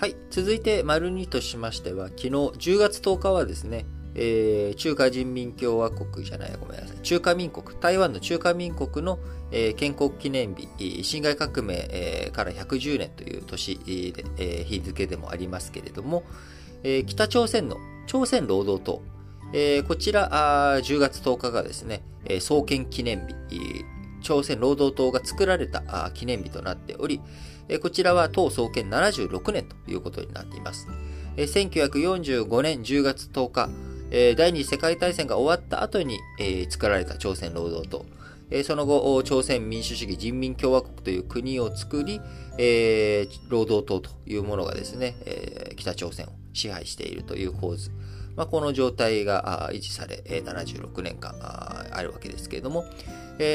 はい。続いて、丸2としましては、昨日10月10日はですね、えー、中華人民共和国じゃない、ごめんなさい。中華民国、台湾の中華民国の、えー、建国記念日、辛亥革命、えー、から110年という年、え、日付でもありますけれども、え、北朝鮮の朝鮮労働党、え、こちらあ10月10日がですね、え、創建記念日、朝鮮労働党が作られた記念日となっており、こちらは党創建76年ということになっています。1945年10月10日、第二次世界大戦が終わった後に作られた朝鮮労働党。その後、朝鮮民主主義人民共和国という国を作り、労働党というものがですね、北朝鮮を支配しているという構図。まあ、この状態が維持され、76年間あるわけですけれども、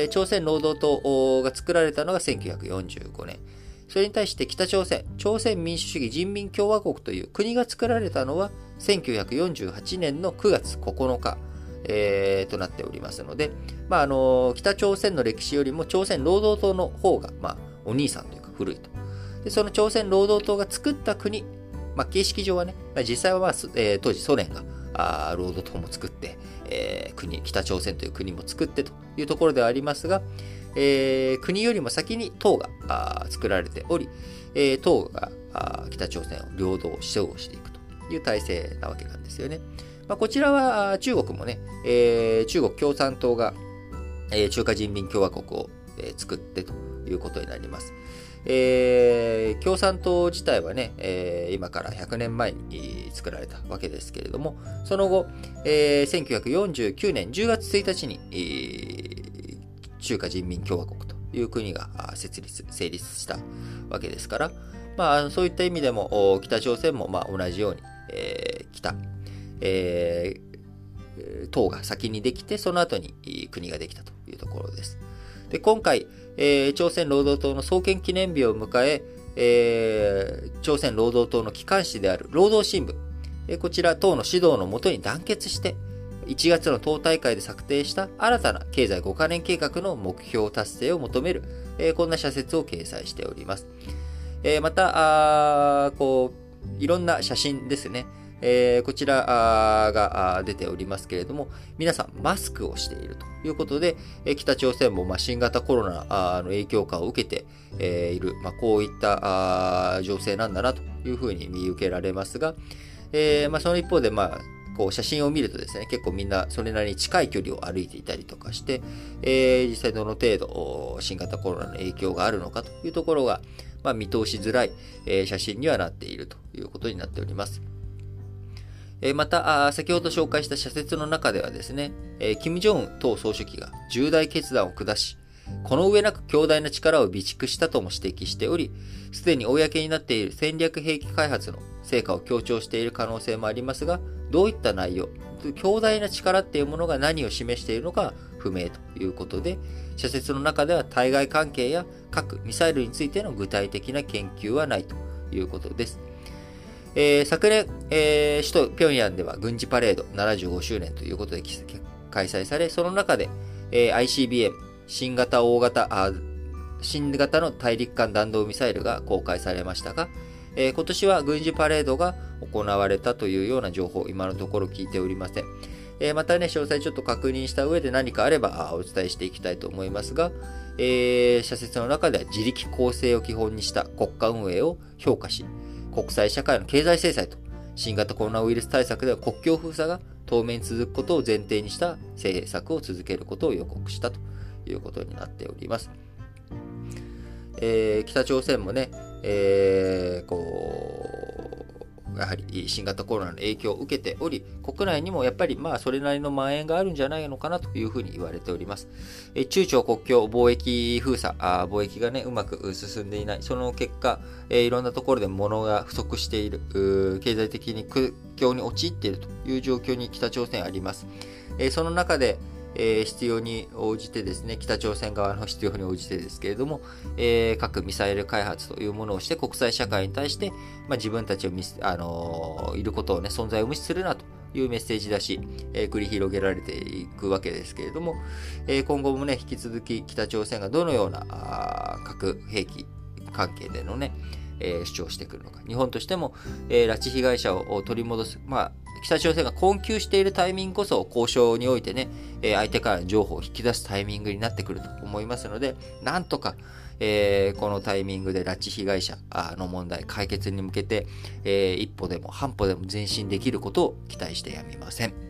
朝鮮労働党が作られたのが1945年。それに対して北朝鮮、朝鮮民主主義人民共和国という国が作られたのは1948年の9月9日、えー、となっておりますので、まあ、あの北朝鮮の歴史よりも朝鮮労働党の方が、まあ、お兄さんというか古いと。でその朝鮮労働党が作った国、まあ、形式上はね、実際は、まあえー、当時ソ連があ労働党も作って、えー、国、北朝鮮という国も作ってというところではありますが、えー、国よりも先に党が作られており、えー、党が北朝鮮を領土を指導していくという体制なわけなんですよね。まあ、こちらは中国もね、えー、中国共産党が、えー、中華人民共和国を、えー、作ってということになります。えー、共産党自体はね、えー、今から100年前に作られたわけですけれども、その後、えー、1949年10月1日に、えー、中華人民共和国という国が設立、成立したわけですから、まあ、そういった意味でも、北朝鮮もまあ同じように、えー、北、えー、党が先にできて、その後に国ができたというところです。で今回、えー、朝鮮労働党の創建記念日を迎え、えー、朝鮮労働党の機関紙である労働新聞、えー、こちら党の指導のもとに団結して、1月の党大会で策定した新たな経済5カ年計画の目標達成を求める、えー、こんな社説を掲載しております。え、また、こう、いろんな写真ですね。えー、こちらが出ておりますけれども、皆さんマスクをしているということで、北朝鮮もま新型コロナの影響下を受けている、ま、こういった情勢なんだなというふうに見受けられますが、え、ま、その一方で、まあ、こう写真を見るとですね、結構みんなそれなりに近い距離を歩いていたりとかして、えー、実際どの程度新型コロナの影響があるのかというところが、まあ、見通しづらい、え、写真にはなっているということになっております。また、先ほど紹介した社説の中ではですね、金正恩党総書記が重大決断を下し、この上なく強大な力を備蓄したとも指摘しており、すでに公になっている戦略兵器開発の成果を強調している可能性もありますが、どういった内容、強大な力っていうものが何を示しているのか不明ということで、社説の中では対外関係や核・ミサイルについての具体的な研究はないということです。えー、昨年、えー、首都平壌では軍事パレード75周年ということで開催され、その中で、えー、ICBM、新型大型あ、新型の大陸間弾道ミサイルが公開されましたが、えー、今年は軍事パレードが行われたというような情報、今のところ聞いておりません。えー、またね、詳細ちょっと確認した上で何かあればお伝えしていきたいと思いますが、えー、社説の中では自力構成を基本にした国家運営を評価し、国際社会の経済制裁と新型コロナウイルス対策では国境封鎖が当面続くことを前提にした政策を続けることを予告したということになっております。えー、北朝鮮もね、えー、こ、やはり新型コロナの影響を受けており、国内にもやっぱりまあそれなりの蔓延があるんじゃないのかなというふうに言われております。え中朝国境貿易封鎖あ、貿易がね、うまく進んでいない。その結果、えいろんなところで物が不足している、経済的に苦境に陥っているという状況に北朝鮮あります。えその中で、えー、必要に応じてですね、北朝鮮側の必要に応じてですけれども、えー、核ミサイル開発というものをして国際社会に対して、まあ、自分たちを見あのー、いることをね、存在を無視するなというメッセージだし、えー、繰り広げられていくわけですけれども、えー、今後もね、引き続き北朝鮮がどのような核兵器関係でのね、えー、主張してくるのか。日本としても、えー、拉致被害者を取り戻す。まあ、北朝鮮が困窮しているタイミングこそ交渉においてね、えー、相手からの情報を引き出すタイミングになってくると思いますので、なんとか、えー、このタイミングで拉致被害者の問題解決に向けて、えー、一歩でも半歩でも前進できることを期待してやみません。